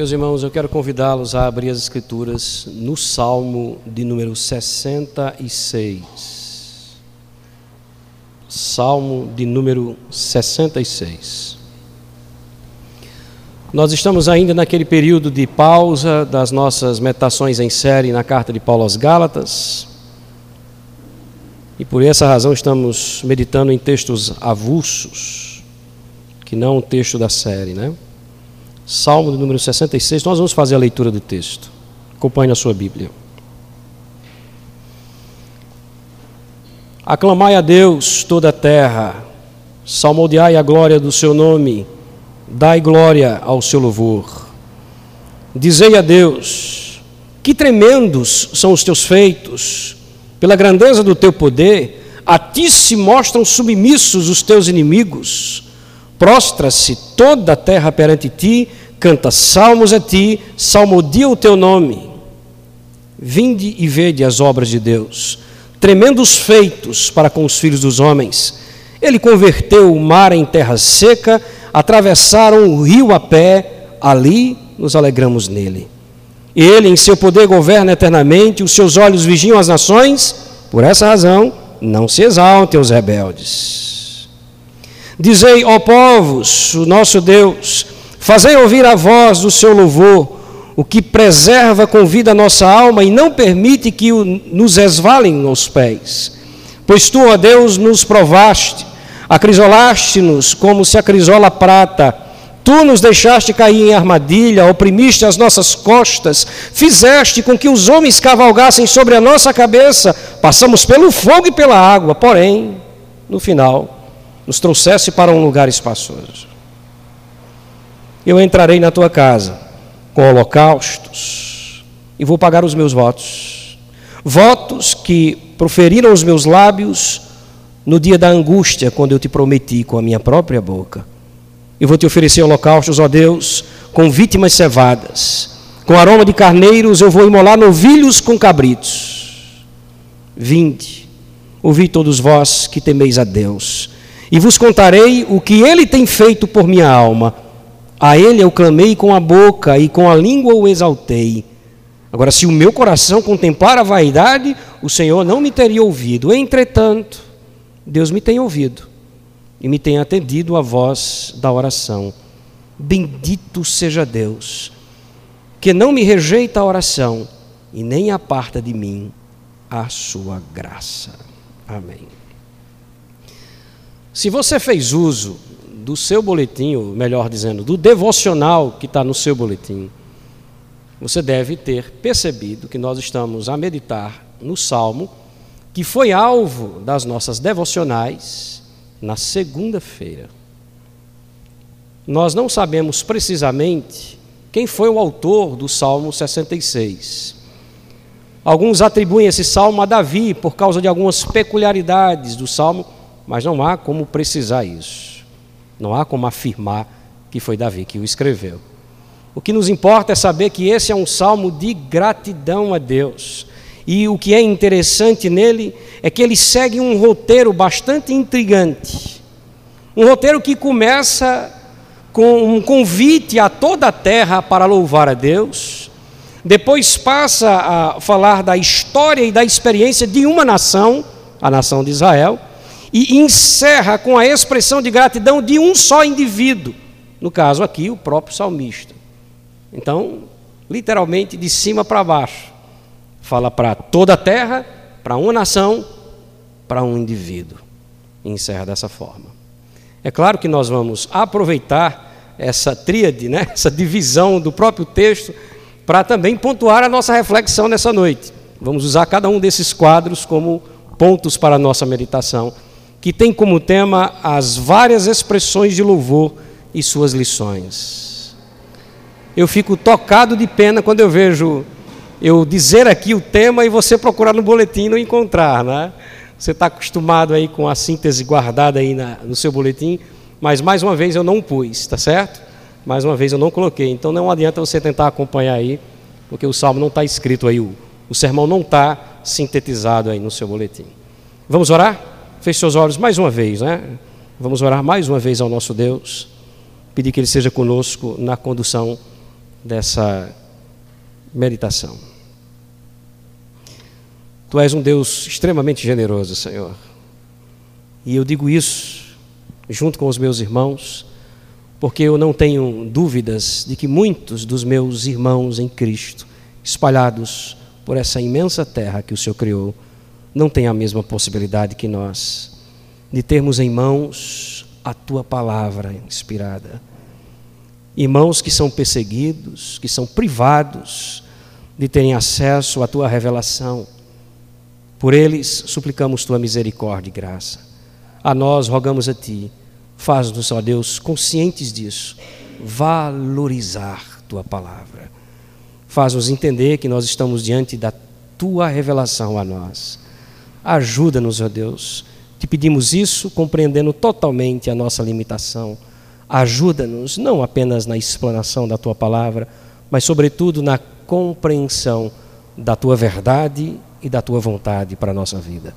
Meus irmãos, eu quero convidá-los a abrir as Escrituras no Salmo de número 66. Salmo de número 66. Nós estamos ainda naquele período de pausa das nossas meditações em série na carta de Paulo aos Gálatas. E por essa razão estamos meditando em textos avulsos, que não o texto da série, né? Salmo número 66, nós vamos fazer a leitura do texto. Acompanhe na sua Bíblia. Aclamai a Deus toda a terra, salmodiai a glória do seu nome, dai glória ao seu louvor. Dizei a Deus: que tremendos são os teus feitos, pela grandeza do teu poder, a ti se mostram submissos os teus inimigos. Prostra-se toda a terra perante ti, canta salmos a ti, salmodia o teu nome. Vinde e vede as obras de Deus, tremendos feitos para com os filhos dos homens. Ele converteu o mar em terra seca, atravessaram o rio a pé, ali nos alegramos nele. Ele, em seu poder, governa eternamente, os seus olhos vigiam as nações, por essa razão, não se exaltem os rebeldes. Dizei, ó povos, o nosso Deus, Fazei ouvir a voz do seu louvor, o que preserva com vida a nossa alma e não permite que nos resvalem os pés. Pois tu, ó Deus, nos provaste, acrisolaste-nos como se acrisola a prata. Tu nos deixaste cair em armadilha, oprimiste as nossas costas, fizeste com que os homens cavalgassem sobre a nossa cabeça. Passamos pelo fogo e pela água, porém, no final, nos trouxeste para um lugar espaçoso eu entrarei na tua casa com holocaustos e vou pagar os meus votos. Votos que proferiram os meus lábios no dia da angústia, quando eu te prometi com a minha própria boca. Eu vou te oferecer holocaustos, ó Deus, com vítimas cevadas. Com aroma de carneiros eu vou imolar novilhos com cabritos. Vinde, ouvi todos vós que temeis a Deus, e vos contarei o que ele tem feito por minha alma a ele eu clamei com a boca e com a língua o exaltei. Agora, se o meu coração contemplar a vaidade, o Senhor não me teria ouvido. Entretanto, Deus me tem ouvido e me tem atendido a voz da oração. Bendito seja Deus, que não me rejeita a oração e nem aparta de mim a sua graça. Amém. Se você fez uso do seu boletim, ou melhor dizendo, do devocional que está no seu boletim, você deve ter percebido que nós estamos a meditar no Salmo, que foi alvo das nossas devocionais na segunda-feira. Nós não sabemos precisamente quem foi o autor do Salmo 66. Alguns atribuem esse salmo a Davi por causa de algumas peculiaridades do salmo, mas não há como precisar isso. Não há como afirmar que foi Davi que o escreveu. O que nos importa é saber que esse é um salmo de gratidão a Deus. E o que é interessante nele é que ele segue um roteiro bastante intrigante. Um roteiro que começa com um convite a toda a terra para louvar a Deus, depois passa a falar da história e da experiência de uma nação, a nação de Israel, e encerra com a expressão de gratidão de um só indivíduo, no caso aqui, o próprio salmista. Então, literalmente de cima para baixo, fala para toda a terra, para uma nação, para um indivíduo. E encerra dessa forma. É claro que nós vamos aproveitar essa tríade, né, essa divisão do próprio texto, para também pontuar a nossa reflexão nessa noite. Vamos usar cada um desses quadros como pontos para a nossa meditação que tem como tema as várias expressões de louvor e suas lições. Eu fico tocado de pena quando eu vejo eu dizer aqui o tema e você procurar no boletim e não encontrar, né? Você está acostumado aí com a síntese guardada aí na, no seu boletim, mas mais uma vez eu não pus, tá certo? Mais uma vez eu não coloquei. Então não adianta você tentar acompanhar aí, porque o salmo não está escrito aí, o, o sermão não está sintetizado aí no seu boletim. Vamos orar? Feche seus olhos mais uma vez, né? Vamos orar mais uma vez ao nosso Deus, pedir que Ele seja conosco na condução dessa meditação. Tu és um Deus extremamente generoso, Senhor. E eu digo isso junto com os meus irmãos, porque eu não tenho dúvidas de que muitos dos meus irmãos em Cristo, espalhados por essa imensa terra que o Senhor criou, não têm a mesma possibilidade que nós de termos em mãos a tua palavra inspirada. Irmãos que são perseguidos, que são privados de terem acesso à tua revelação. Por eles suplicamos tua misericórdia e graça. A nós rogamos a ti, faz-nos, ó Deus, conscientes disso, valorizar tua palavra. Faz-nos entender que nós estamos diante da tua revelação a nós. Ajuda-nos, ó Deus. Te pedimos isso compreendendo totalmente a nossa limitação. Ajuda-nos não apenas na explanação da tua palavra, mas sobretudo na compreensão da tua verdade e da tua vontade para a nossa vida.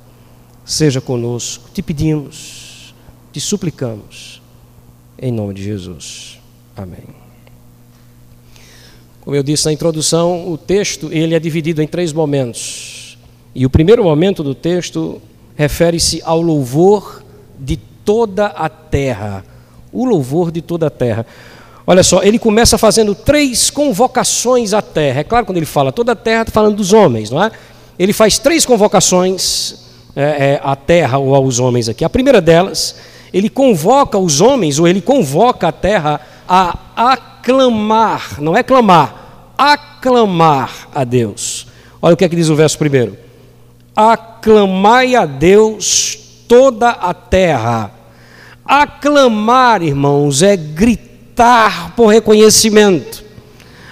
Seja conosco, te pedimos, te suplicamos, em nome de Jesus. Amém. Como eu disse na introdução, o texto ele é dividido em três momentos. E o primeiro momento do texto refere-se ao louvor de toda a terra. O louvor de toda a terra. Olha só, ele começa fazendo três convocações à terra. É claro, quando ele fala toda a terra, está falando dos homens, não é? Ele faz três convocações é, é, à terra ou aos homens aqui. A primeira delas, ele convoca os homens, ou ele convoca a terra a aclamar, não é clamar, aclamar a Deus. Olha o que é que diz o verso primeiro. Aclamai a Deus toda a terra. Aclamar, irmãos, é gritar por reconhecimento.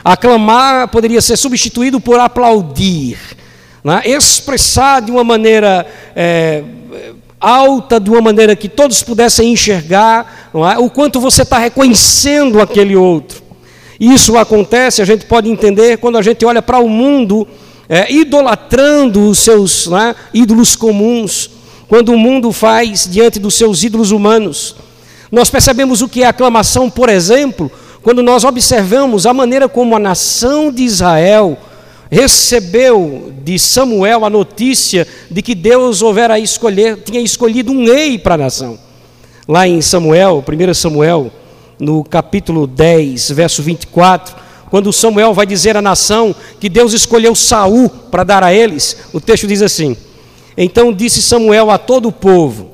Aclamar poderia ser substituído por aplaudir, né? expressar de uma maneira é, alta, de uma maneira que todos pudessem enxergar é? o quanto você está reconhecendo aquele outro. Isso acontece, a gente pode entender quando a gente olha para o mundo é, idolatrando os seus é? ídolos comuns, quando o mundo faz diante dos seus ídolos humanos. Nós percebemos o que é aclamação, por exemplo, quando nós observamos a maneira como a nação de Israel recebeu de Samuel a notícia de que Deus houvera escolher, tinha escolhido um rei para a nação. Lá em Samuel, 1 Samuel, no capítulo 10, verso 24, quando Samuel vai dizer à nação que Deus escolheu Saul para dar a eles, o texto diz assim: Então disse Samuel a todo o povo: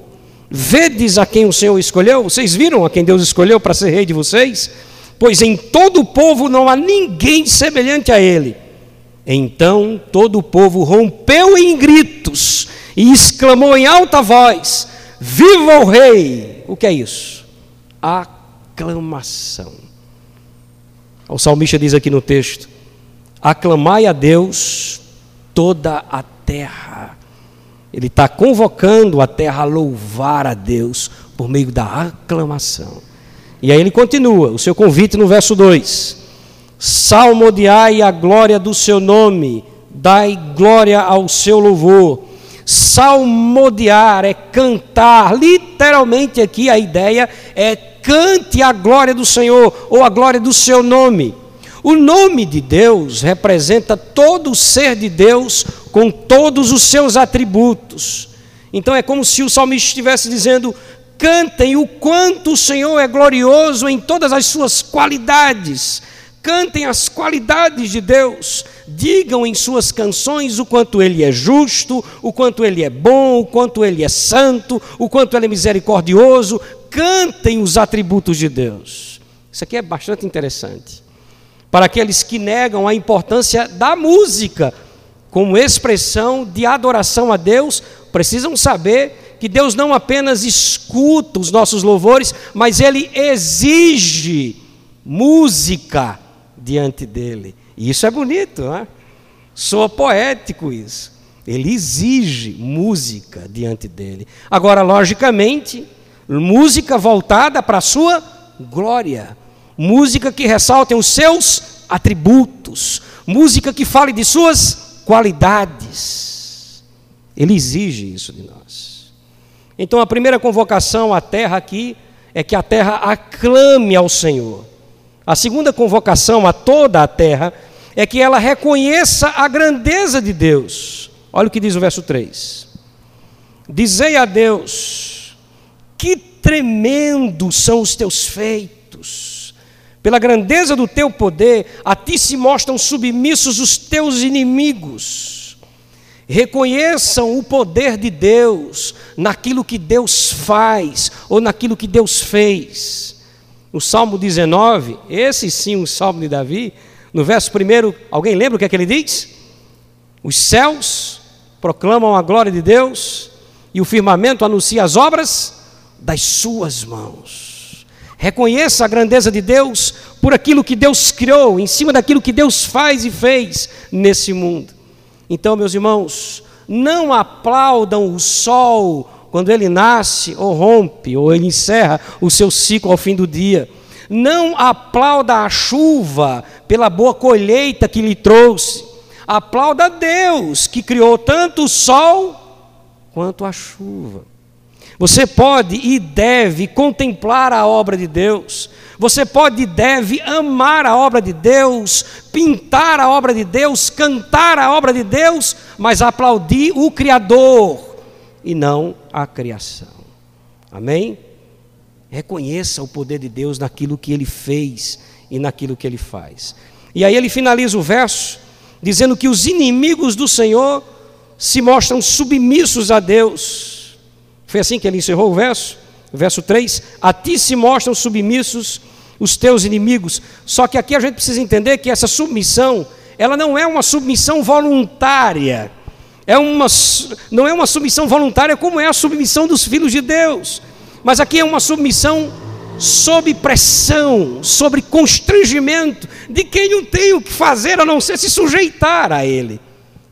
Vedes a quem o Senhor escolheu? Vocês viram a quem Deus escolheu para ser rei de vocês? Pois em todo o povo não há ninguém semelhante a ele. Então todo o povo rompeu em gritos e exclamou em alta voz: Viva o rei! O que é isso? Aclamação. O salmista diz aqui no texto: Aclamai a Deus toda a terra. Ele está convocando a terra a louvar a Deus por meio da aclamação. E aí ele continua, o seu convite no verso 2: Salmodiai a glória do seu nome, dai glória ao seu louvor. Salmodiar é cantar, literalmente aqui a ideia é cante a glória do Senhor ou a glória do seu nome. O nome de Deus representa todo o ser de Deus com todos os seus atributos. Então é como se o salmista estivesse dizendo: cantem o quanto o Senhor é glorioso em todas as suas qualidades. Cantem as qualidades de Deus, digam em suas canções o quanto Ele é justo, o quanto Ele é bom, o quanto Ele é santo, o quanto Ele é misericordioso. Cantem os atributos de Deus. Isso aqui é bastante interessante para aqueles que negam a importância da música como expressão de adoração a Deus, precisam saber que Deus não apenas escuta os nossos louvores, mas Ele exige música diante dele. E isso é bonito, não é? Poético isso. Ele exige música diante dele. Agora, logicamente, música voltada para a sua glória música que ressalte os seus atributos, música que fale de suas qualidades. Ele exige isso de nós. Então, a primeira convocação à terra aqui é que a terra aclame ao Senhor. A segunda convocação a toda a terra é que ela reconheça a grandeza de Deus. Olha o que diz o verso 3. Dizei a Deus: Que tremendos são os teus feitos. Pela grandeza do teu poder, a ti se mostram submissos os teus inimigos. Reconheçam o poder de Deus naquilo que Deus faz ou naquilo que Deus fez. No Salmo 19, esse sim, o Salmo de Davi, no verso 1, alguém lembra o que é que ele diz? Os céus proclamam a glória de Deus e o firmamento anuncia as obras das suas mãos. Reconheça a grandeza de Deus por aquilo que Deus criou, em cima daquilo que Deus faz e fez nesse mundo. Então, meus irmãos, não aplaudam o sol quando ele nasce ou rompe, ou ele encerra o seu ciclo ao fim do dia. Não aplauda a chuva pela boa colheita que lhe trouxe. Aplauda a Deus que criou tanto o sol quanto a chuva. Você pode e deve contemplar a obra de Deus. Você pode e deve amar a obra de Deus, pintar a obra de Deus, cantar a obra de Deus, mas aplaudir o Criador e não a criação. Amém? Reconheça o poder de Deus naquilo que ele fez e naquilo que ele faz. E aí ele finaliza o verso dizendo que os inimigos do Senhor se mostram submissos a Deus. Foi assim que ele encerrou o verso? verso 3: A ti se mostram submissos os teus inimigos. Só que aqui a gente precisa entender que essa submissão, ela não é uma submissão voluntária é uma, não é uma submissão voluntária como é a submissão dos filhos de Deus, mas aqui é uma submissão sob pressão, sobre constrangimento de quem não tem o que fazer a não ser se sujeitar a Ele.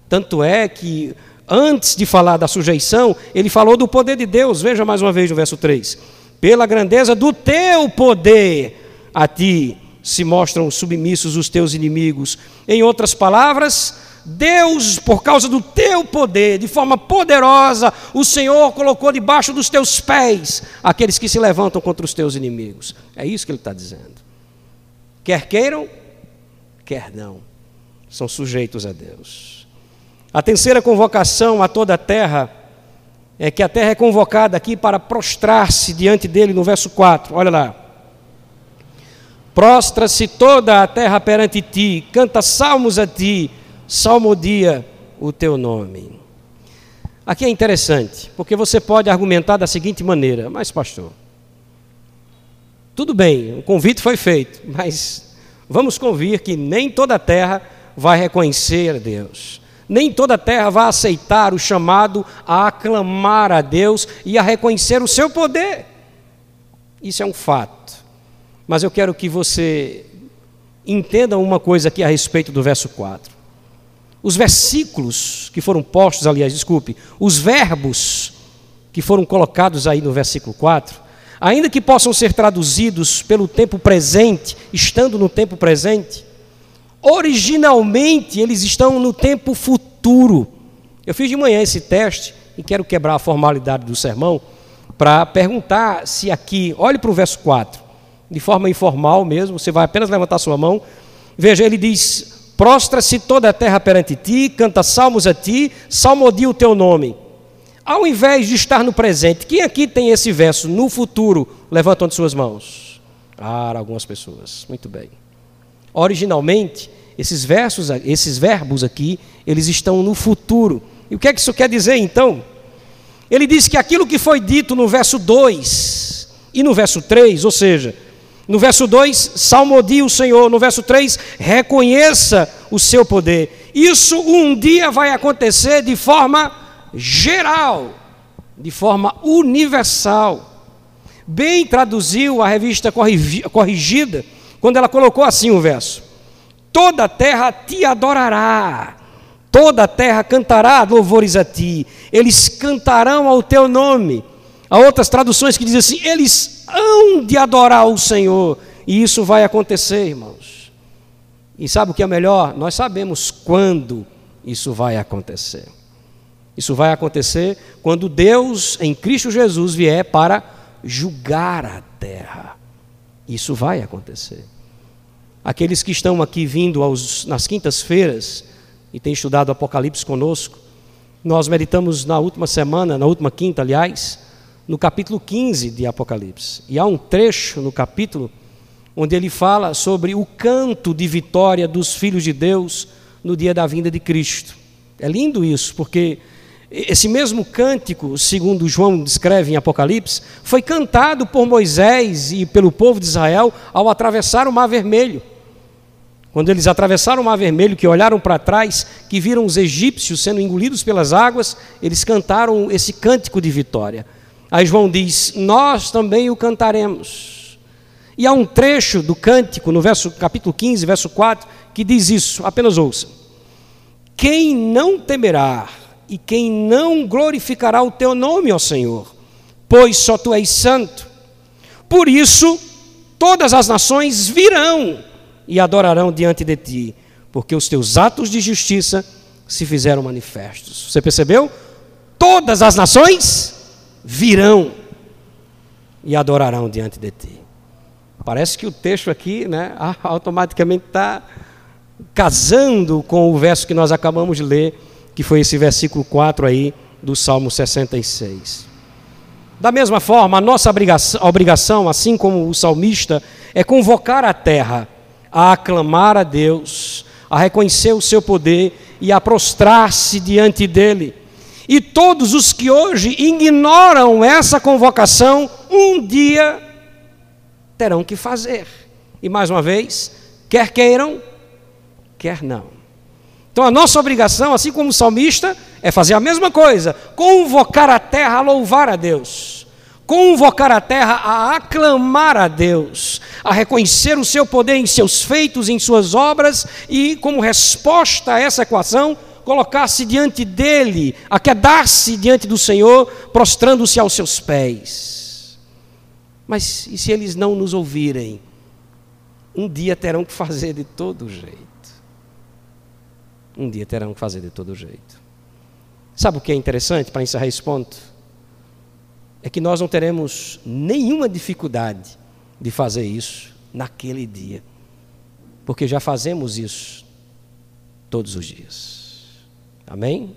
Tanto é que, antes de falar da sujeição, ele falou do poder de Deus. Veja mais uma vez no verso 3: Pela grandeza do teu poder, a ti se mostram submissos os teus inimigos. Em outras palavras, Deus, por causa do teu poder, de forma poderosa, o Senhor colocou debaixo dos teus pés aqueles que se levantam contra os teus inimigos. É isso que ele está dizendo. Quer queiram, quer não, são sujeitos a Deus. A terceira convocação a toda a terra é que a terra é convocada aqui para prostrar-se diante dele, no verso 4. Olha lá. Prostra-se toda a terra perante ti, canta salmos a ti salmodia o teu nome. Aqui é interessante, porque você pode argumentar da seguinte maneira: mas, pastor, tudo bem, o convite foi feito, mas vamos convir que nem toda a terra vai reconhecer Deus. Nem toda a terra vai aceitar o chamado a aclamar a Deus e a reconhecer o seu poder. Isso é um fato. Mas eu quero que você entenda uma coisa aqui a respeito do verso 4. Os versículos que foram postos, aliás, desculpe, os verbos que foram colocados aí no versículo 4, ainda que possam ser traduzidos pelo tempo presente, estando no tempo presente, originalmente eles estão no tempo futuro. Eu fiz de manhã esse teste e quero quebrar a formalidade do sermão para perguntar se aqui, olhe para o verso 4, de forma informal mesmo, você vai apenas levantar sua mão. Veja, ele diz: Prostra-se toda a terra perante ti, canta salmos a ti, salmodia o teu nome. Ao invés de estar no presente, quem aqui tem esse verso no futuro? Levantam suas mãos. Ah, algumas pessoas. Muito bem. Originalmente, esses versos, esses verbos aqui, eles estão no futuro. E o que é que isso quer dizer então? Ele diz que aquilo que foi dito no verso 2 e no verso 3, ou seja, no verso 2, salmodie o Senhor. No verso 3, reconheça o seu poder. Isso um dia vai acontecer de forma geral, de forma universal. Bem traduziu a revista Corrigida, quando ela colocou assim o verso: Toda a terra te adorará, toda a terra cantará louvores a ti, eles cantarão ao teu nome. Há outras traduções que dizem assim: eles hão de adorar o Senhor. E isso vai acontecer, irmãos. E sabe o que é melhor? Nós sabemos quando isso vai acontecer. Isso vai acontecer quando Deus, em Cristo Jesus, vier para julgar a terra. Isso vai acontecer. Aqueles que estão aqui vindo aos, nas quintas-feiras e têm estudado Apocalipse conosco, nós meditamos na última semana, na última quinta, aliás, no capítulo 15 de Apocalipse. E há um trecho no capítulo onde ele fala sobre o canto de vitória dos filhos de Deus no dia da vinda de Cristo. É lindo isso, porque esse mesmo cântico, segundo João descreve em Apocalipse, foi cantado por Moisés e pelo povo de Israel ao atravessar o Mar Vermelho. Quando eles atravessaram o Mar Vermelho, que olharam para trás, que viram os egípcios sendo engolidos pelas águas, eles cantaram esse cântico de vitória. Aí João diz: Nós também o cantaremos. E há um trecho do cântico, no verso, capítulo 15, verso 4, que diz isso, apenas ouça. Quem não temerá e quem não glorificará o teu nome, ó Senhor, pois só tu és santo. Por isso, todas as nações virão e adorarão diante de ti, porque os teus atos de justiça se fizeram manifestos. Você percebeu? Todas as nações virão e adorarão diante de ti. Parece que o texto aqui, né, automaticamente está casando com o verso que nós acabamos de ler, que foi esse versículo 4 aí do Salmo 66. Da mesma forma, a nossa obrigação, assim como o salmista, é convocar a terra a aclamar a Deus, a reconhecer o seu poder e a prostrar-se diante dele. E todos os que hoje ignoram essa convocação, um dia terão que fazer. E mais uma vez, quer queiram, quer não. Então a nossa obrigação, assim como o salmista, é fazer a mesma coisa: convocar a terra a louvar a Deus, convocar a terra a aclamar a Deus, a reconhecer o seu poder em seus feitos, em suas obras e, como resposta a essa equação, colocar-se diante dele, a quedar-se diante do Senhor, prostrando-se aos seus pés. Mas e se eles não nos ouvirem? Um dia terão que fazer de todo jeito um dia terão que fazer de todo jeito. Sabe o que é interessante para encerrar esse ponto? É que nós não teremos nenhuma dificuldade de fazer isso naquele dia, porque já fazemos isso todos os dias. Amém?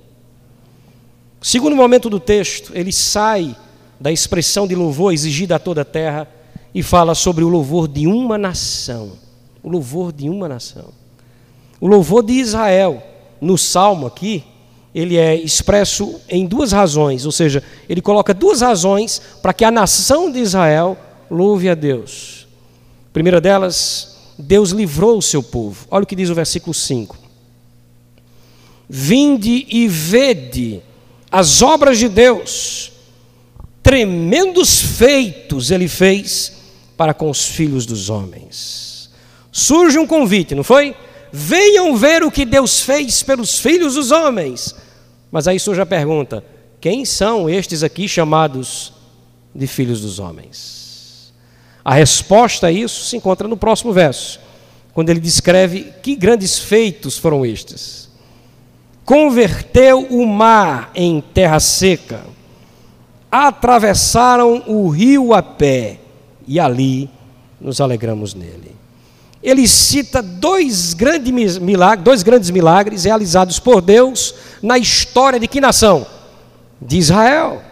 Segundo momento do texto, ele sai da expressão de louvor exigida a toda a terra e fala sobre o louvor de uma nação. O louvor de uma nação. O louvor de Israel, no salmo aqui, ele é expresso em duas razões, ou seja, ele coloca duas razões para que a nação de Israel louve a Deus. Primeira delas, Deus livrou o seu povo. Olha o que diz o versículo 5. Vinde e vede as obras de Deus, tremendos feitos ele fez para com os filhos dos homens. Surge um convite, não foi? venham ver o que Deus fez pelos filhos dos homens. Mas aí surge a pergunta: quem são estes aqui chamados de filhos dos homens? A resposta a isso se encontra no próximo verso, quando ele descreve que grandes feitos foram estes. Converteu o mar em terra seca, atravessaram o rio a pé, e ali nos alegramos nele ele cita dois grandes milagres, dois grandes milagres realizados por Deus na história de que nação? De Israel.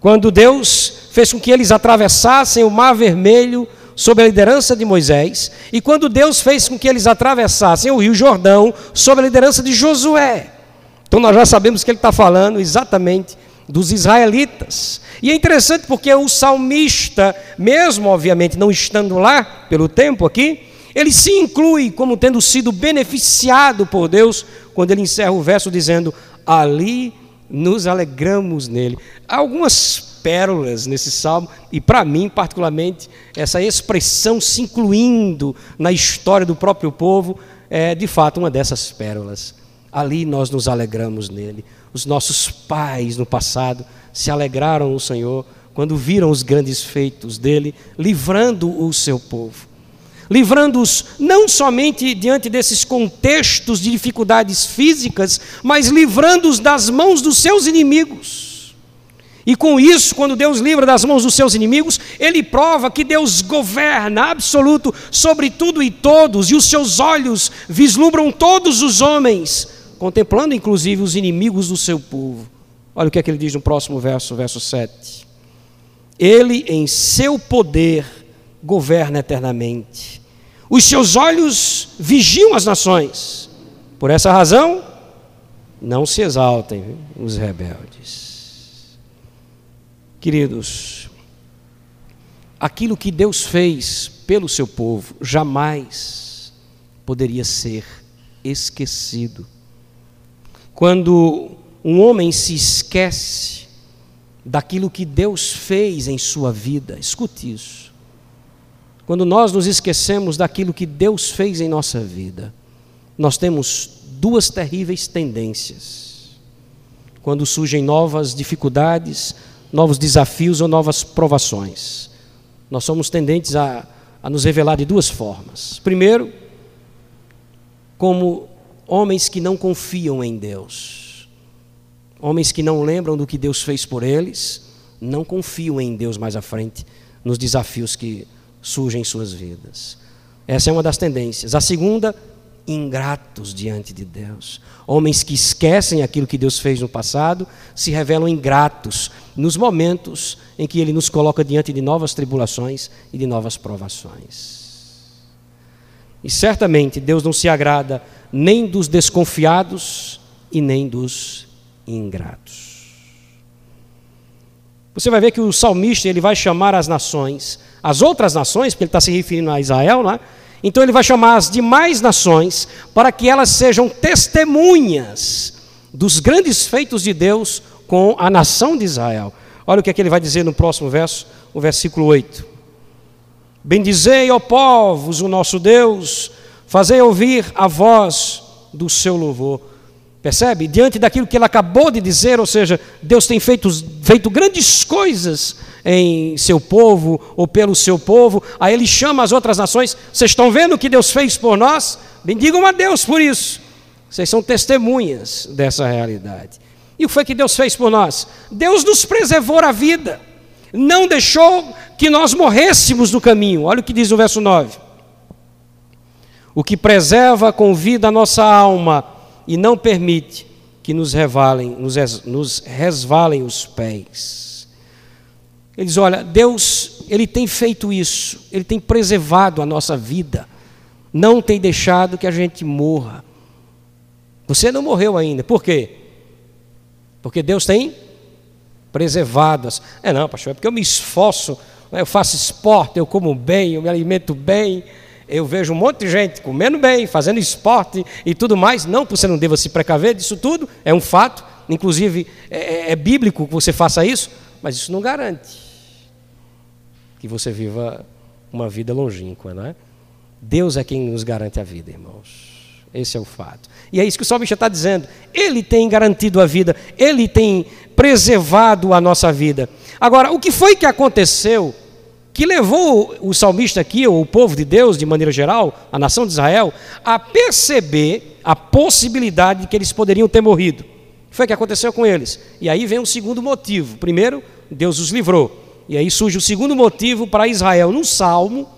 Quando Deus fez com que eles atravessassem o Mar Vermelho sob a liderança de Moisés, e quando Deus fez com que eles atravessassem o Rio Jordão sob a liderança de Josué. Então nós já sabemos que ele está falando exatamente dos israelitas. E é interessante porque o salmista, mesmo obviamente não estando lá pelo tempo aqui, ele se inclui como tendo sido beneficiado por Deus quando ele encerra o verso dizendo: Ali nos alegramos nele. Há algumas pérolas nesse salmo, e para mim, particularmente, essa expressão se incluindo na história do próprio povo é de fato uma dessas pérolas. Ali nós nos alegramos nele. Os nossos pais no passado se alegraram no Senhor quando viram os grandes feitos dele, livrando o seu povo livrando-os não somente diante desses contextos de dificuldades físicas, mas livrando-os das mãos dos seus inimigos. E com isso, quando Deus livra das mãos dos seus inimigos, ele prova que Deus governa absoluto sobre tudo e todos, e os seus olhos vislumbram todos os homens, contemplando inclusive os inimigos do seu povo. Olha o que é que ele diz no próximo verso, verso 7. Ele, em seu poder, governa eternamente. Os seus olhos vigiam as nações. Por essa razão, não se exaltem os rebeldes. Queridos, aquilo que Deus fez pelo seu povo jamais poderia ser esquecido. Quando um homem se esquece daquilo que Deus fez em sua vida, escute isso. Quando nós nos esquecemos daquilo que Deus fez em nossa vida, nós temos duas terríveis tendências. Quando surgem novas dificuldades, novos desafios ou novas provações. Nós somos tendentes a, a nos revelar de duas formas. Primeiro, como homens que não confiam em Deus, homens que não lembram do que Deus fez por eles, não confiam em Deus mais à frente nos desafios que surgem em suas vidas. Essa é uma das tendências. A segunda, ingratos diante de Deus. Homens que esquecem aquilo que Deus fez no passado, se revelam ingratos nos momentos em que Ele nos coloca diante de novas tribulações e de novas provações. E certamente Deus não se agrada nem dos desconfiados e nem dos ingratos. Você vai ver que o salmista ele vai chamar as nações, as outras nações, porque ele está se referindo a Israel, não é? Então ele vai chamar as demais nações para que elas sejam testemunhas dos grandes feitos de Deus com a nação de Israel. Olha o que, é que ele vai dizer no próximo verso, o versículo 8. Bendizei, ó povos, o nosso Deus, fazei ouvir a voz do seu louvor. Percebe? Diante daquilo que ele acabou de dizer, ou seja, Deus tem feito, feito grandes coisas em seu povo ou pelo seu povo, aí ele chama as outras nações. Vocês estão vendo o que Deus fez por nós? Bendigam a Deus por isso. Vocês são testemunhas dessa realidade. E o que foi que Deus fez por nós? Deus nos preservou a vida, não deixou que nós morrêssemos no caminho. Olha o que diz o verso 9: O que preserva com vida a nossa alma e não permite que nos, revalem, nos, nos resvalem os pés. Ele diz: Olha, Deus, Ele tem feito isso, Ele tem preservado a nossa vida, não tem deixado que a gente morra. Você não morreu ainda, por quê? Porque Deus tem preservado. É não, pastor, é porque eu me esforço, né, eu faço esporte, eu como bem, eu me alimento bem. Eu vejo um monte de gente comendo bem, fazendo esporte e tudo mais. Não que você não deva se precaver disso tudo, é um fato. Inclusive, é, é, é bíblico que você faça isso, mas isso não garante que você viva uma vida longínqua, não é? Deus é quem nos garante a vida, irmãos. Esse é o fato. E é isso que o salmista está dizendo. Ele tem garantido a vida, ele tem preservado a nossa vida. Agora, o que foi que aconteceu que levou o salmista aqui, ou o povo de Deus, de maneira geral, a nação de Israel, a perceber a possibilidade de que eles poderiam ter morrido? O que foi aconteceu com eles? E aí vem o segundo motivo. Primeiro, Deus os livrou. E aí surge o segundo motivo para Israel, no salmo,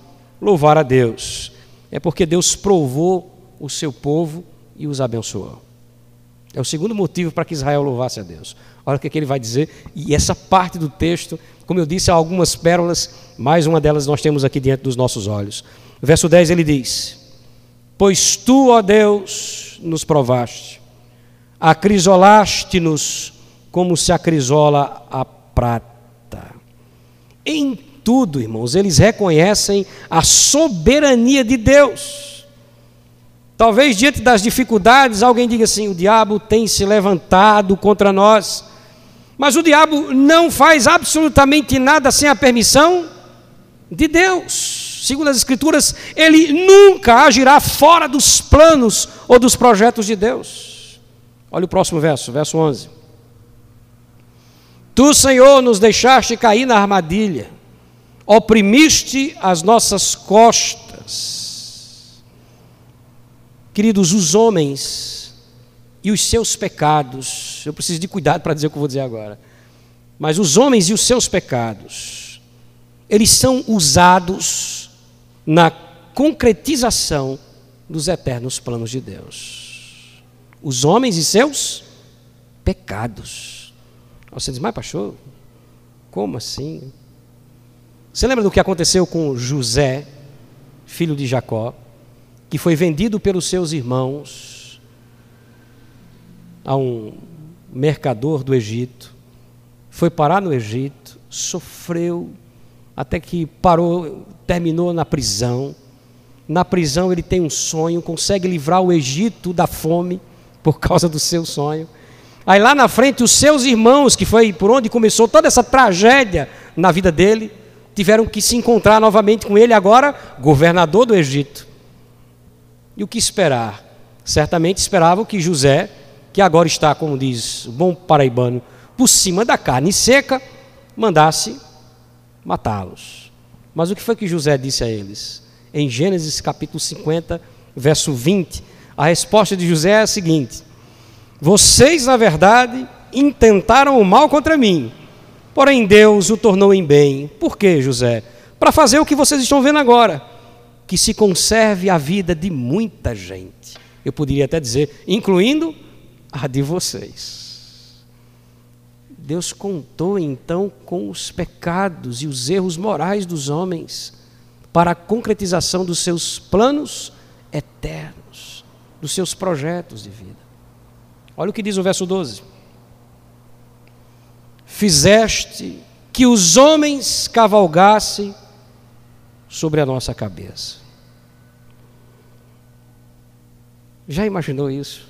louvar a Deus. É porque Deus provou o seu povo e os abençoou. É o segundo motivo para que Israel louvasse a Deus. Olha o que, é que ele vai dizer, e essa parte do texto, como eu disse, há algumas pérolas, mais uma delas nós temos aqui diante dos nossos olhos. Verso 10 ele diz: Pois tu, ó Deus, nos provaste, acrisolaste-nos como se acrisola a prata. Em tudo, irmãos, eles reconhecem a soberania de Deus. Talvez diante das dificuldades alguém diga assim: o diabo tem se levantado contra nós. Mas o diabo não faz absolutamente nada sem a permissão de Deus. Segundo as Escrituras, ele nunca agirá fora dos planos ou dos projetos de Deus. Olha o próximo verso, verso 11. Tu, Senhor, nos deixaste cair na armadilha, oprimiste as nossas costas Queridos, os homens e os seus pecados, eu preciso de cuidado para dizer o que eu vou dizer agora. Mas os homens e os seus pecados, eles são usados na concretização dos eternos planos de Deus. Os homens e seus pecados. Você diz, mas pastor, como assim? Você lembra do que aconteceu com José, filho de Jacó, que foi vendido pelos seus irmãos a um mercador do Egito, foi parar no Egito, sofreu até que parou, terminou na prisão. Na prisão ele tem um sonho, consegue livrar o Egito da fome por causa do seu sonho. Aí lá na frente, os seus irmãos, que foi por onde começou toda essa tragédia na vida dele, tiveram que se encontrar novamente com ele, agora governador do Egito. E o que esperar? Certamente esperavam que José, que agora está, como diz o bom paraibano, por cima da carne seca, mandasse matá-los. Mas o que foi que José disse a eles? Em Gênesis capítulo 50, verso 20, a resposta de José é a seguinte: vocês, na verdade, intentaram o mal contra mim, porém Deus o tornou em bem. Por quê, José? Para fazer o que vocês estão vendo agora, que se conserve a vida de muita gente. Eu poderia até dizer, incluindo a de vocês. Deus contou então com os pecados e os erros morais dos homens para a concretização dos seus planos eternos, dos seus projetos de vida. Olha o que diz o verso 12: Fizeste que os homens cavalgassem sobre a nossa cabeça. Já imaginou isso?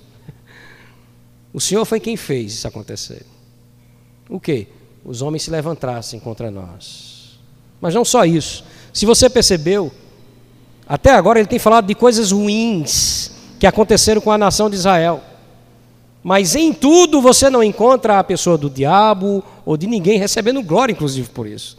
O Senhor foi quem fez isso acontecer. O que? Os homens se levantassem contra nós. Mas não só isso. Se você percebeu, até agora ele tem falado de coisas ruins que aconteceram com a nação de Israel. Mas em tudo você não encontra a pessoa do diabo ou de ninguém recebendo glória, inclusive por isso.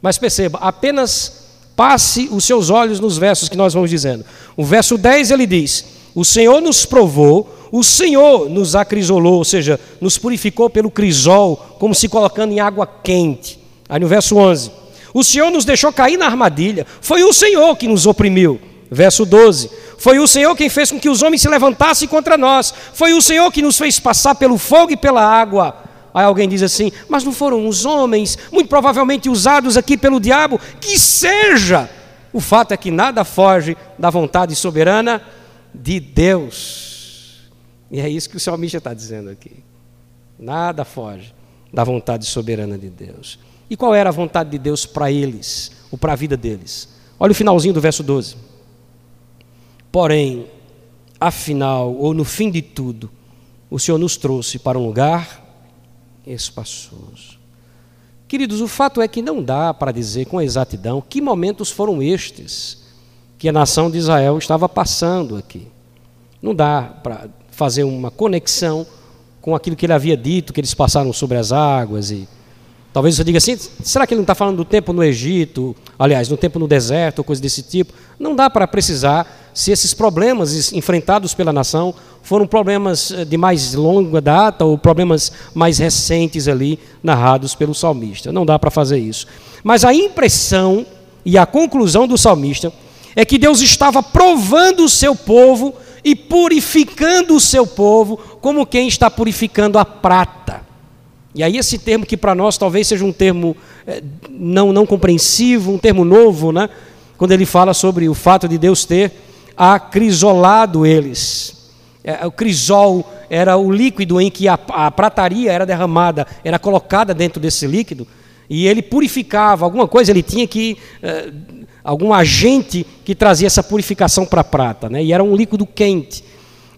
Mas perceba, apenas passe os seus olhos nos versos que nós vamos dizendo. O verso 10 ele diz: O Senhor nos provou, o Senhor nos acrisolou, ou seja, nos purificou pelo crisol, como se colocando em água quente. Aí no verso 11: O Senhor nos deixou cair na armadilha, foi o Senhor que nos oprimiu. Verso 12: foi o Senhor quem fez com que os homens se levantassem contra nós. Foi o Senhor que nos fez passar pelo fogo e pela água. Aí alguém diz assim: Mas não foram os homens, muito provavelmente usados aqui pelo diabo? Que seja! O fato é que nada foge da vontade soberana de Deus. E é isso que o salmista está dizendo aqui. Nada foge da vontade soberana de Deus. E qual era a vontade de Deus para eles, ou para a vida deles? Olha o finalzinho do verso 12. Porém, afinal, ou no fim de tudo, o Senhor nos trouxe para um lugar espaçoso. Queridos, o fato é que não dá para dizer com exatidão que momentos foram estes que a nação de Israel estava passando aqui. Não dá para fazer uma conexão com aquilo que ele havia dito, que eles passaram sobre as águas e Talvez você diga assim: será que ele não está falando do tempo no Egito, aliás, no tempo no deserto, ou coisa desse tipo? Não dá para precisar se esses problemas enfrentados pela nação foram problemas eh, de mais longa data ou problemas mais recentes ali narrados pelo salmista. Não dá para fazer isso. Mas a impressão e a conclusão do salmista é que Deus estava provando o seu povo e purificando o seu povo como quem está purificando a prata. E aí esse termo que para nós talvez seja um termo é, não, não compreensivo, um termo novo, né? quando ele fala sobre o fato de Deus ter acrisolado eles. É, o crisol era o líquido em que a, a prataria era derramada, era colocada dentro desse líquido, e ele purificava, alguma coisa ele tinha que, é, algum agente que trazia essa purificação para a prata, né? e era um líquido quente.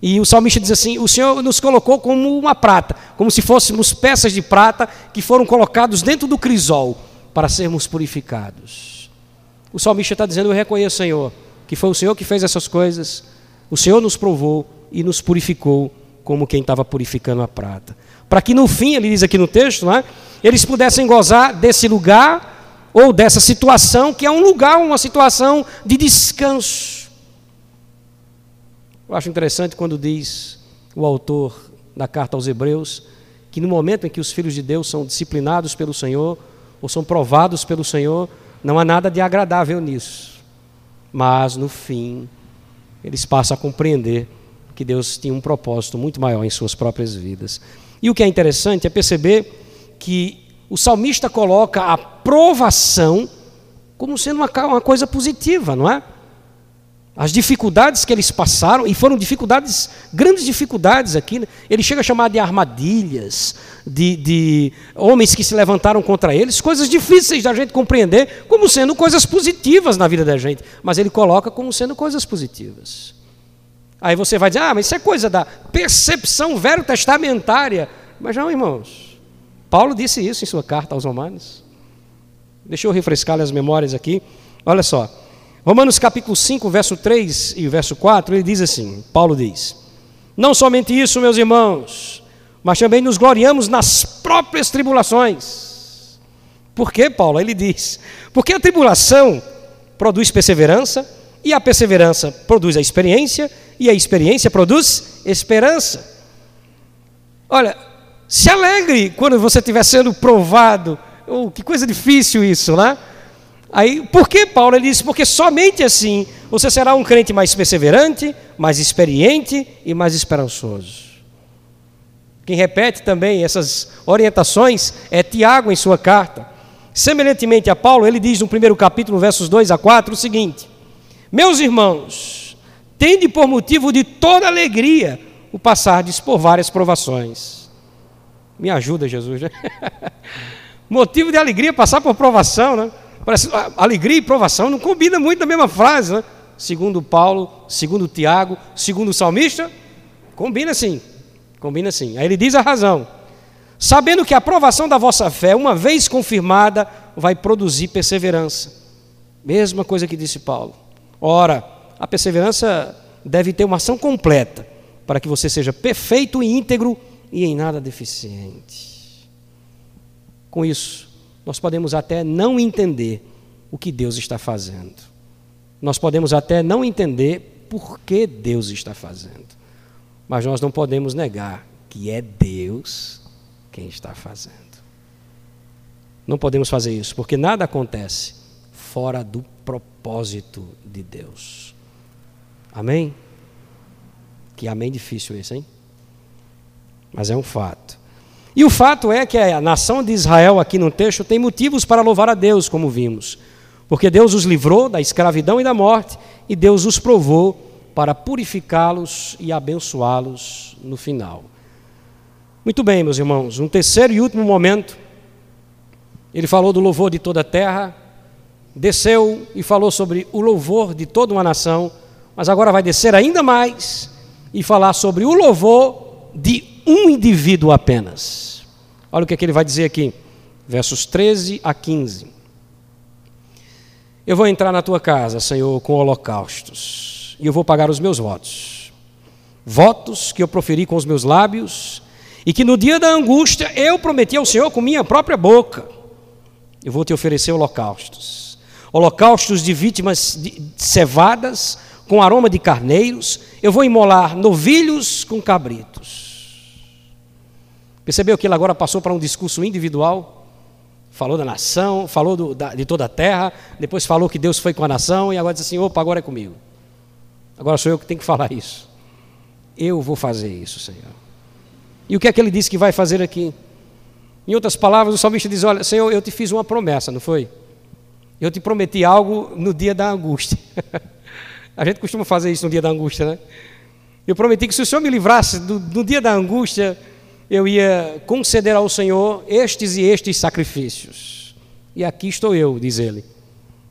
E o salmista diz assim: O Senhor nos colocou como uma prata, como se fôssemos peças de prata que foram colocados dentro do crisol para sermos purificados. O salmista está dizendo: Eu reconheço, Senhor, que foi o Senhor que fez essas coisas, o Senhor nos provou e nos purificou como quem estava purificando a prata. Para que no fim, ele diz aqui no texto, né, eles pudessem gozar desse lugar ou dessa situação, que é um lugar, uma situação de descanso eu acho interessante quando diz o autor da carta aos Hebreus que no momento em que os filhos de Deus são disciplinados pelo Senhor, ou são provados pelo Senhor, não há nada de agradável nisso. Mas no fim, eles passam a compreender que Deus tinha um propósito muito maior em suas próprias vidas. E o que é interessante é perceber que o salmista coloca a provação como sendo uma, uma coisa positiva, não é? As dificuldades que eles passaram, e foram dificuldades, grandes dificuldades aqui, né? ele chega a chamar de armadilhas, de, de, homens que se levantaram contra eles, coisas difíceis da gente compreender como sendo coisas positivas na vida da gente, mas ele coloca como sendo coisas positivas. Aí você vai dizer, ah, mas isso é coisa da percepção velho-testamentária. Mas não, irmãos. Paulo disse isso em sua carta aos Romanos. Deixa eu refrescar as memórias aqui. Olha só. Romanos capítulo 5, verso 3 e verso 4, ele diz assim: Paulo diz: Não somente isso, meus irmãos, mas também nos gloriamos nas próprias tribulações. Por quê, Paulo? Ele diz: Porque a tribulação produz perseverança, e a perseverança produz a experiência, e a experiência produz esperança. Olha, se alegre quando você estiver sendo provado. Oh, que coisa difícil isso, né? Aí, por que Paulo? Ele disse: porque somente assim você será um crente mais perseverante, mais experiente e mais esperançoso. Quem repete também essas orientações é Tiago em sua carta. Semelhantemente a Paulo, ele diz no primeiro capítulo, versos 2 a 4, o seguinte: Meus irmãos, tende por motivo de toda alegria o passardes por várias provações. Me ajuda, Jesus. Né? motivo de alegria passar por provação, né? Parece, alegria e provação não combina muito na mesma frase, né? Segundo Paulo, segundo Tiago, segundo o salmista, combina sim, combina sim. Aí ele diz a razão. Sabendo que a aprovação da vossa fé, uma vez confirmada, vai produzir perseverança. Mesma coisa que disse Paulo. Ora, a perseverança deve ter uma ação completa, para que você seja perfeito e íntegro e em nada deficiente. Com isso, nós podemos até não entender o que Deus está fazendo. Nós podemos até não entender por que Deus está fazendo. Mas nós não podemos negar que é Deus quem está fazendo. Não podemos fazer isso, porque nada acontece fora do propósito de Deus. Amém? Que amém difícil esse, hein? Mas é um fato. E o fato é que a nação de Israel, aqui no texto, tem motivos para louvar a Deus, como vimos. Porque Deus os livrou da escravidão e da morte, e Deus os provou para purificá-los e abençoá-los no final. Muito bem, meus irmãos, um terceiro e último momento. Ele falou do louvor de toda a terra, desceu e falou sobre o louvor de toda uma nação, mas agora vai descer ainda mais e falar sobre o louvor de um indivíduo apenas. Olha o que, é que ele vai dizer aqui, versos 13 a 15. Eu vou entrar na tua casa, Senhor, com holocaustos, e eu vou pagar os meus votos. Votos que eu proferi com os meus lábios, e que no dia da angústia eu prometi ao Senhor com minha própria boca. Eu vou te oferecer holocaustos. Holocaustos de vítimas cevadas, com aroma de carneiros. Eu vou imolar novilhos com cabritos. Percebeu que ele agora passou para um discurso individual? Falou da nação, falou do, da, de toda a terra, depois falou que Deus foi com a nação e agora diz assim: opa, agora é comigo. Agora sou eu que tenho que falar isso. Eu vou fazer isso, Senhor. E o que é que ele disse que vai fazer aqui? Em outras palavras, o salmista diz: Olha, Senhor, eu te fiz uma promessa, não foi? Eu te prometi algo no dia da angústia. a gente costuma fazer isso no dia da angústia, né? Eu prometi que se o Senhor me livrasse do, dia da angústia, eu ia conceder ao Senhor estes e estes sacrifícios. E aqui estou eu, diz ele,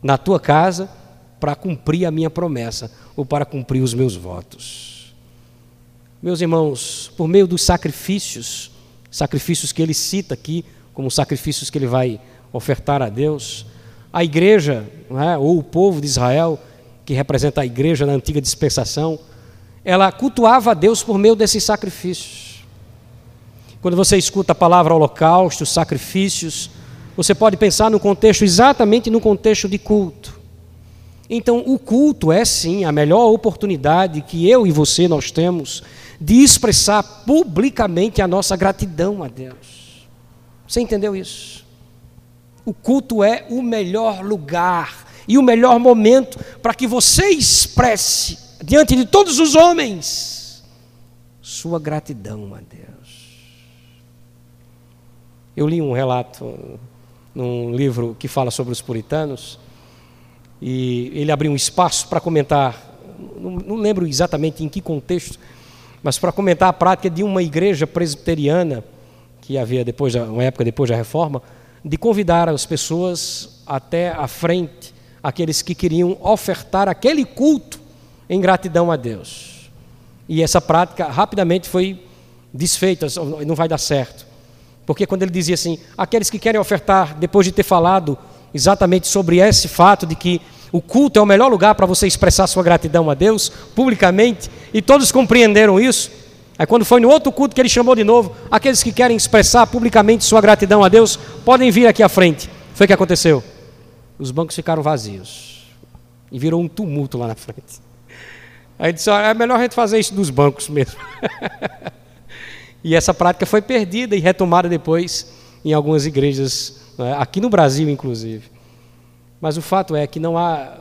na tua casa para cumprir a minha promessa ou para cumprir os meus votos. Meus irmãos, por meio dos sacrifícios, sacrifícios que ele cita aqui, como sacrifícios que ele vai ofertar a Deus, a igreja, é, ou o povo de Israel, que representa a igreja na antiga dispensação, ela cultuava a Deus por meio desses sacrifícios. Quando você escuta a palavra holocausto, sacrifícios, você pode pensar no contexto exatamente no contexto de culto. Então, o culto é sim a melhor oportunidade que eu e você nós temos de expressar publicamente a nossa gratidão a Deus. Você entendeu isso? O culto é o melhor lugar e o melhor momento para que você expresse diante de todos os homens sua gratidão a Deus. Eu li um relato num livro que fala sobre os puritanos e ele abriu um espaço para comentar, não, não lembro exatamente em que contexto, mas para comentar a prática de uma igreja presbiteriana que havia depois, uma época depois da reforma, de convidar as pessoas até à frente, aqueles que queriam ofertar aquele culto em gratidão a Deus. E essa prática rapidamente foi desfeita, não vai dar certo. Porque quando ele dizia assim, aqueles que querem ofertar, depois de ter falado exatamente sobre esse fato de que o culto é o melhor lugar para você expressar sua gratidão a Deus publicamente, e todos compreenderam isso. Aí, quando foi no outro culto que ele chamou de novo, aqueles que querem expressar publicamente sua gratidão a Deus, podem vir aqui à frente. Foi o que aconteceu. Os bancos ficaram vazios. E virou um tumulto lá na frente. Aí disse: é melhor a gente fazer isso dos bancos mesmo. e essa prática foi perdida e retomada depois em algumas igrejas, né, aqui no Brasil, inclusive. Mas o fato é que não há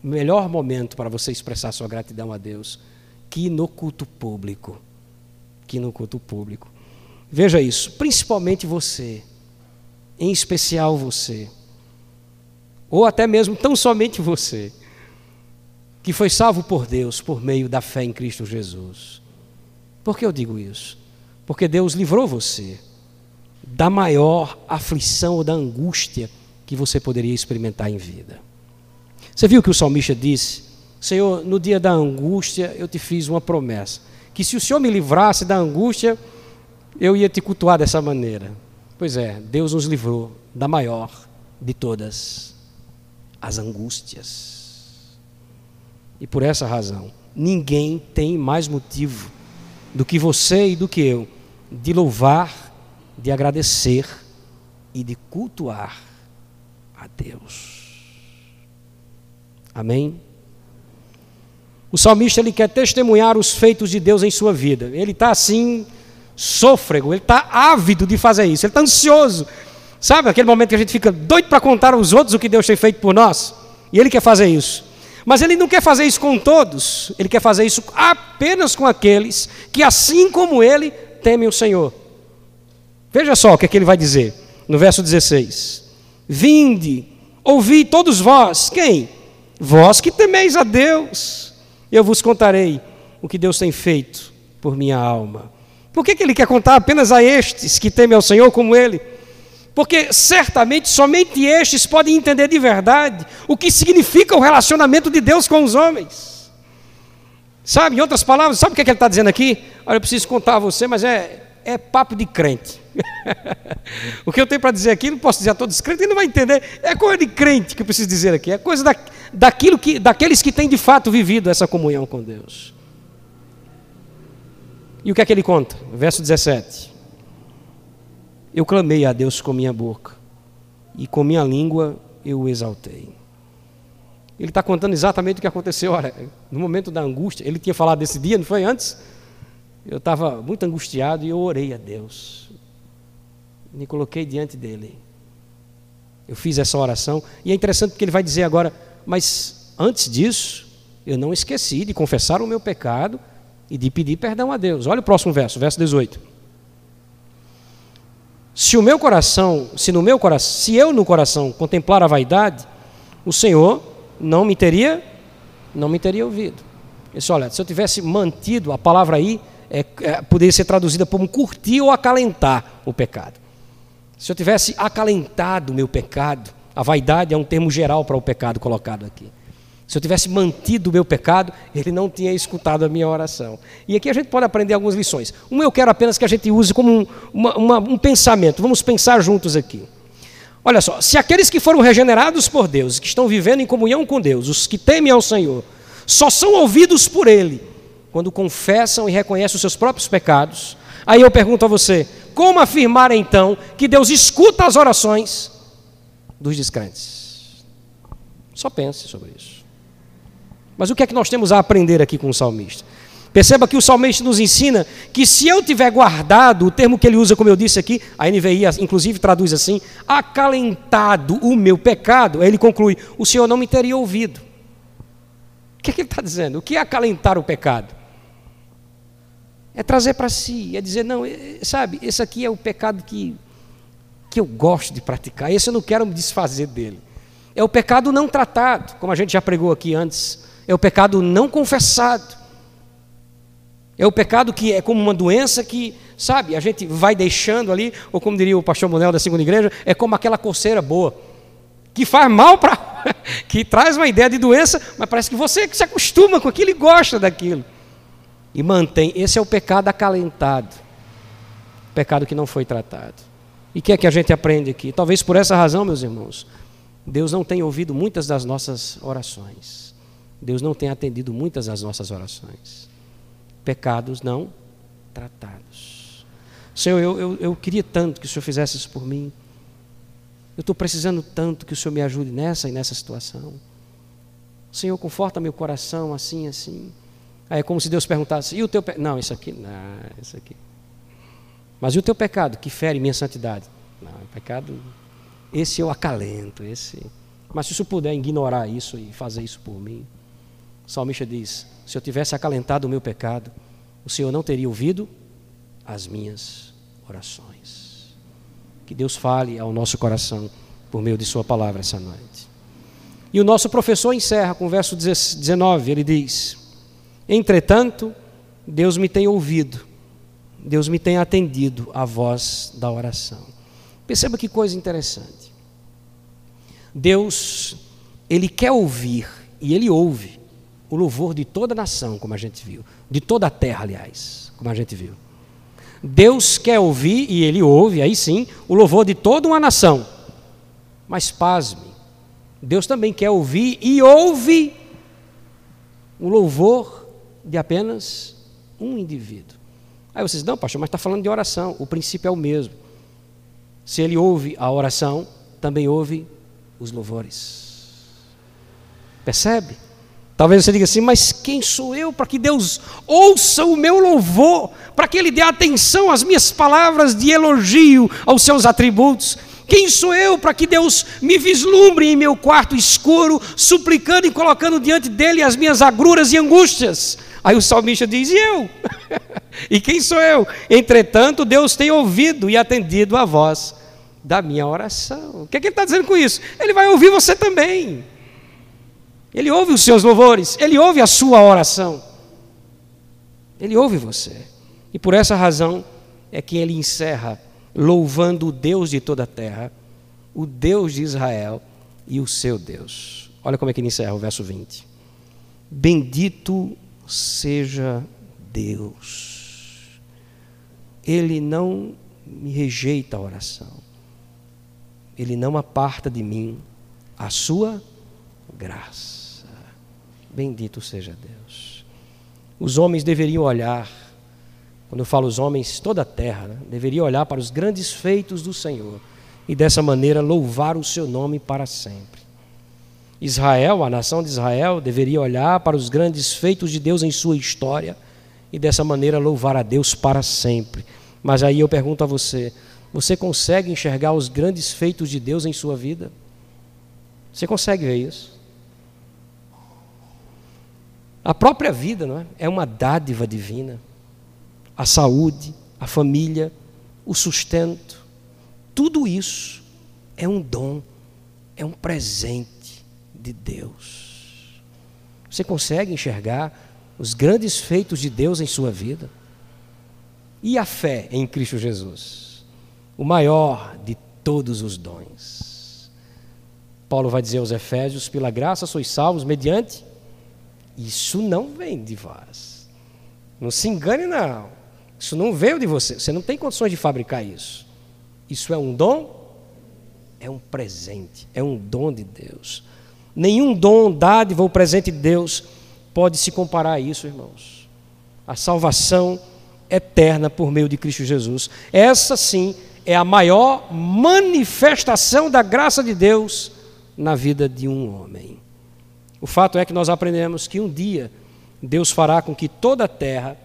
melhor momento para você expressar sua gratidão a Deus que no culto público. Que no culto público. Veja isso, principalmente você, em especial você, ou até mesmo tão somente você, que foi salvo por Deus por meio da fé em Cristo Jesus. Por que eu digo isso? Porque Deus livrou você da maior aflição ou da angústia que você poderia experimentar em vida. Você viu que o salmista disse: Senhor, no dia da angústia eu te fiz uma promessa, que se o Senhor me livrasse da angústia, eu ia te cultuar dessa maneira. Pois é, Deus nos livrou da maior de todas as angústias. E por essa razão, ninguém tem mais motivo do que você e do que eu de louvar, de agradecer e de cultuar a Deus. Amém? O salmista ele quer testemunhar os feitos de Deus em sua vida. Ele está assim, sôfrego, ele está ávido de fazer isso, ele está ansioso. Sabe aquele momento que a gente fica doido para contar aos outros o que Deus tem feito por nós? E ele quer fazer isso. Mas ele não quer fazer isso com todos, ele quer fazer isso apenas com aqueles que, assim como ele, temem o Senhor. Veja só o que, é que ele vai dizer no verso 16: Vinde, ouvi todos vós. Quem? Vós que temeis a Deus. Eu vos contarei o que Deus tem feito por minha alma. Por que, que ele quer contar apenas a estes que temem ao Senhor como ele? Porque certamente somente estes podem entender de verdade o que significa o relacionamento de Deus com os homens. Sabe, em outras palavras, sabe o que, é que ele está dizendo aqui? Olha, eu preciso contar a você, mas é, é papo de crente. o que eu tenho para dizer aqui, não posso dizer a todos os crentes, ele não vai entender. É coisa de crente que eu preciso dizer aqui. É coisa da, daquilo que, daqueles que têm de fato vivido essa comunhão com Deus. E o que é que ele conta? Verso 17. Eu clamei a Deus com minha boca, e com minha língua eu o exaltei. Ele está contando exatamente o que aconteceu. Olha, no momento da angústia, ele tinha falado desse dia, não foi antes? Eu estava muito angustiado e eu orei a Deus. Me coloquei diante dele. Eu fiz essa oração. E é interessante porque ele vai dizer agora, mas antes disso, eu não esqueci de confessar o meu pecado e de pedir perdão a Deus. Olha o próximo verso, verso 18. Se o meu coração, se no meu coração, se eu no coração contemplar a vaidade, o Senhor não me teria, não me teria ouvido. Ele disse, olha, se eu tivesse mantido a palavra aí, é, é, poderia ser traduzida como curtir ou acalentar o pecado. Se eu tivesse acalentado o meu pecado, a vaidade é um termo geral para o pecado colocado aqui. Se eu tivesse mantido o meu pecado, ele não tinha escutado a minha oração. E aqui a gente pode aprender algumas lições. Uma eu quero apenas que a gente use como um, uma, uma, um pensamento. Vamos pensar juntos aqui. Olha só, se aqueles que foram regenerados por Deus, que estão vivendo em comunhão com Deus, os que temem ao Senhor, só são ouvidos por Ele quando confessam e reconhecem os seus próprios pecados. Aí eu pergunto a você: como afirmar então que Deus escuta as orações dos descrentes? Só pense sobre isso. Mas o que é que nós temos a aprender aqui com o salmista? Perceba que o salmista nos ensina que se eu tiver guardado, o termo que ele usa, como eu disse aqui, a NVI inclusive traduz assim, acalentado o meu pecado, aí ele conclui: o Senhor não me teria ouvido. O que, é que ele está dizendo? O que é acalentar o pecado? É trazer para si, é dizer, não, sabe, esse aqui é o pecado que, que eu gosto de praticar, esse eu não quero me desfazer dele. É o pecado não tratado, como a gente já pregou aqui antes, é o pecado não confessado. É o pecado que é como uma doença que, sabe, a gente vai deixando ali, ou como diria o pastor Monel da segunda igreja, é como aquela coceira boa, que faz mal para. que traz uma ideia de doença, mas parece que você que se acostuma com aquilo e gosta daquilo e mantém. Esse é o pecado acalentado, pecado que não foi tratado. E o que é que a gente aprende aqui? Talvez por essa razão, meus irmãos, Deus não tenha ouvido muitas das nossas orações. Deus não tem atendido muitas das nossas orações. Pecados não tratados. Senhor, eu, eu, eu queria tanto que o Senhor fizesse isso por mim. Eu estou precisando tanto que o Senhor me ajude nessa e nessa situação. Senhor, conforta meu coração assim, assim. Aí é como se Deus perguntasse: e o teu pecado? Não, isso aqui, não, isso aqui. Mas e o teu pecado que fere minha santidade? Não, pecado, esse eu acalento, esse. Mas se o senhor puder ignorar isso e fazer isso por mim, o salmista diz: se eu tivesse acalentado o meu pecado, o Senhor não teria ouvido as minhas orações. Que Deus fale ao nosso coração por meio de Sua palavra essa noite. E o nosso professor encerra com o verso 19: ele diz Entretanto, Deus me tem ouvido, Deus me tem atendido à voz da oração. Perceba que coisa interessante. Deus, Ele quer ouvir, e Ele ouve, o louvor de toda a nação, como a gente viu, de toda a terra, aliás, como a gente viu. Deus quer ouvir, e Ele ouve, aí sim, o louvor de toda uma nação. Mas pasme, Deus também quer ouvir e ouve o louvor de apenas um indivíduo. Aí vocês, não, pastor, mas está falando de oração. O princípio é o mesmo. Se ele ouve a oração, também ouve os louvores. Percebe? Talvez você diga assim, mas quem sou eu para que Deus ouça o meu louvor, para que Ele dê atenção às minhas palavras de elogio aos seus atributos? Quem sou eu para que Deus me vislumbre em meu quarto escuro, suplicando e colocando diante dele as minhas agruras e angústias? Aí o salmista diz: E eu? e quem sou eu? Entretanto, Deus tem ouvido e atendido a voz da minha oração. O que, é que ele está dizendo com isso? Ele vai ouvir você também. Ele ouve os seus louvores, ele ouve a sua oração. Ele ouve você. E por essa razão é que ele encerra louvando o Deus de toda a terra, o Deus de Israel e o seu Deus. Olha como é que ele encerra o verso 20. Bendito seja Deus. Ele não me rejeita a oração. Ele não aparta de mim a sua graça. Bendito seja Deus. Os homens deveriam olhar, quando eu falo os homens, toda a terra, né, deveria olhar para os grandes feitos do Senhor e dessa maneira louvar o seu nome para sempre. Israel, a nação de Israel, deveria olhar para os grandes feitos de Deus em sua história e dessa maneira louvar a Deus para sempre. Mas aí eu pergunto a você: você consegue enxergar os grandes feitos de Deus em sua vida? Você consegue ver isso? A própria vida não é? é uma dádiva divina. A saúde, a família, o sustento, tudo isso é um dom, é um presente de Deus. Você consegue enxergar os grandes feitos de Deus em sua vida? E a fé em Cristo Jesus? O maior de todos os dons. Paulo vai dizer aos Efésios: pela graça sois salvos mediante. Isso não vem de vós. Não se engane, não. Isso não veio de você. Você não tem condições de fabricar isso. Isso é um dom, é um presente, é um dom de Deus. Nenhum dom, dádiva ou presente de Deus pode se comparar a isso, irmãos. A salvação eterna por meio de Cristo Jesus. Essa sim é a maior manifestação da graça de Deus na vida de um homem. O fato é que nós aprendemos que um dia Deus fará com que toda a terra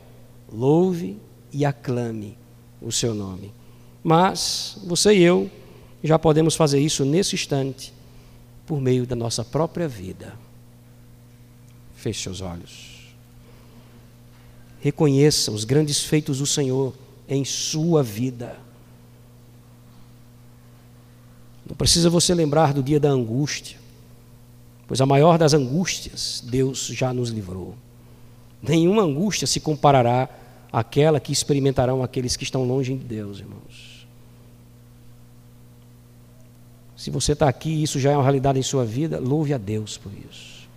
louve e aclame o seu nome. Mas você e eu já podemos fazer isso nesse instante, por meio da nossa própria vida. Feche seus olhos. Reconheça os grandes feitos do Senhor em sua vida. Não precisa você lembrar do dia da angústia, pois a maior das angústias Deus já nos livrou. Nenhuma angústia se comparará àquela que experimentarão aqueles que estão longe de Deus, irmãos. Se você está aqui e isso já é uma realidade em sua vida, louve a Deus por isso.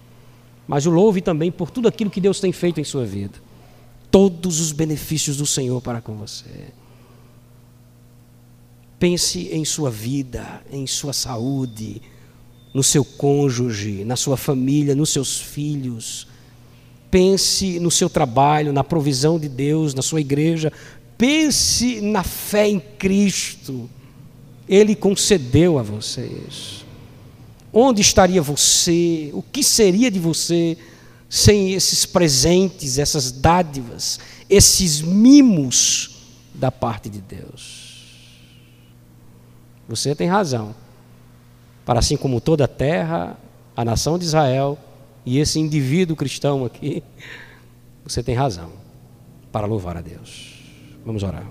Mas o louve também por tudo aquilo que Deus tem feito em sua vida. Todos os benefícios do Senhor para com você. Pense em sua vida, em sua saúde, no seu cônjuge, na sua família, nos seus filhos. Pense no seu trabalho, na provisão de Deus, na sua igreja. Pense na fé em Cristo. Ele concedeu a vocês. Onde estaria você? O que seria de você sem esses presentes, essas dádivas, esses mimos da parte de Deus? Você tem razão. Para assim como toda a terra, a nação de Israel e esse indivíduo cristão aqui, você tem razão para louvar a Deus. Vamos orar.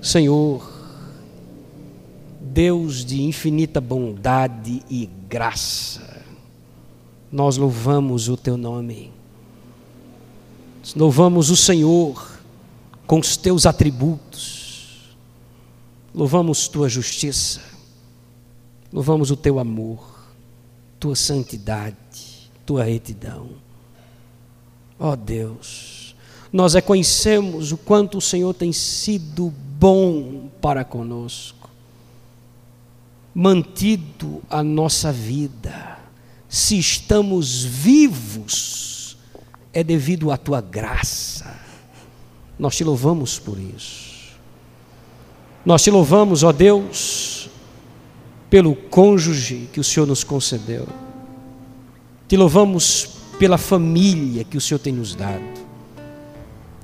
Senhor, Deus de infinita bondade e graça, nós louvamos o Teu nome, louvamos o Senhor com os teus atributos. Louvamos tua justiça, louvamos o teu amor, tua santidade, tua retidão. Ó oh Deus, nós reconhecemos o quanto o Senhor tem sido bom para conosco, mantido a nossa vida. Se estamos vivos, é devido à tua graça nós te louvamos por isso. Nós te louvamos, ó Deus, pelo cônjuge que o Senhor nos concedeu. Te louvamos pela família que o Senhor tem nos dado.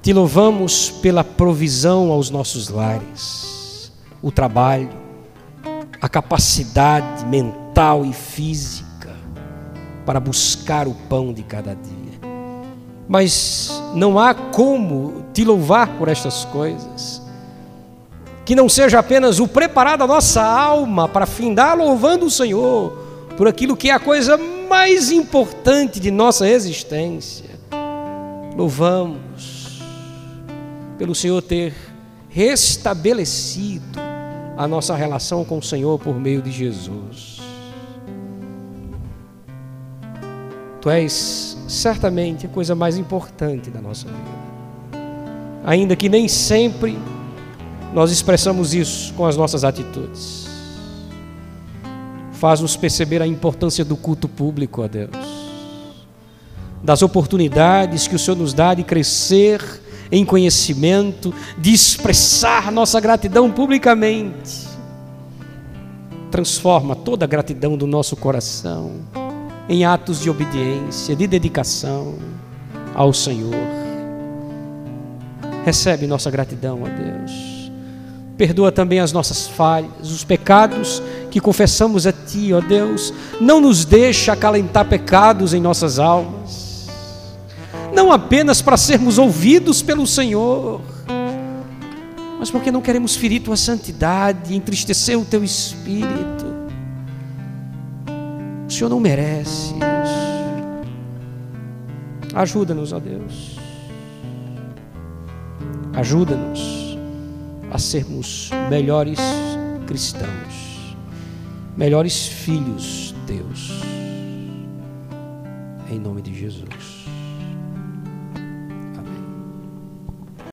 Te louvamos pela provisão aos nossos lares, o trabalho, a capacidade mental e física para buscar o pão de cada dia. Mas não há como te louvar por estas coisas. Que não seja apenas o preparar da nossa alma para findar louvando o Senhor por aquilo que é a coisa mais importante de nossa existência. Louvamos pelo Senhor ter restabelecido a nossa relação com o Senhor por meio de Jesus. Tu és certamente a coisa mais importante da nossa vida ainda que nem sempre nós expressamos isso com as nossas atitudes. Faz-nos perceber a importância do culto público a Deus, das oportunidades que o Senhor nos dá de crescer em conhecimento, de expressar nossa gratidão publicamente. Transforma toda a gratidão do nosso coração em atos de obediência, de dedicação ao Senhor. Recebe nossa gratidão, ó Deus. Perdoa também as nossas falhas, os pecados que confessamos a Ti, ó Deus. Não nos deixa acalentar pecados em nossas almas. Não apenas para sermos ouvidos pelo Senhor, mas porque não queremos ferir Tua santidade, entristecer o Teu Espírito. O Senhor não merece isso. Ajuda-nos, ó Deus. Ajuda-nos a sermos melhores cristãos, melhores filhos, Deus. Em nome de Jesus.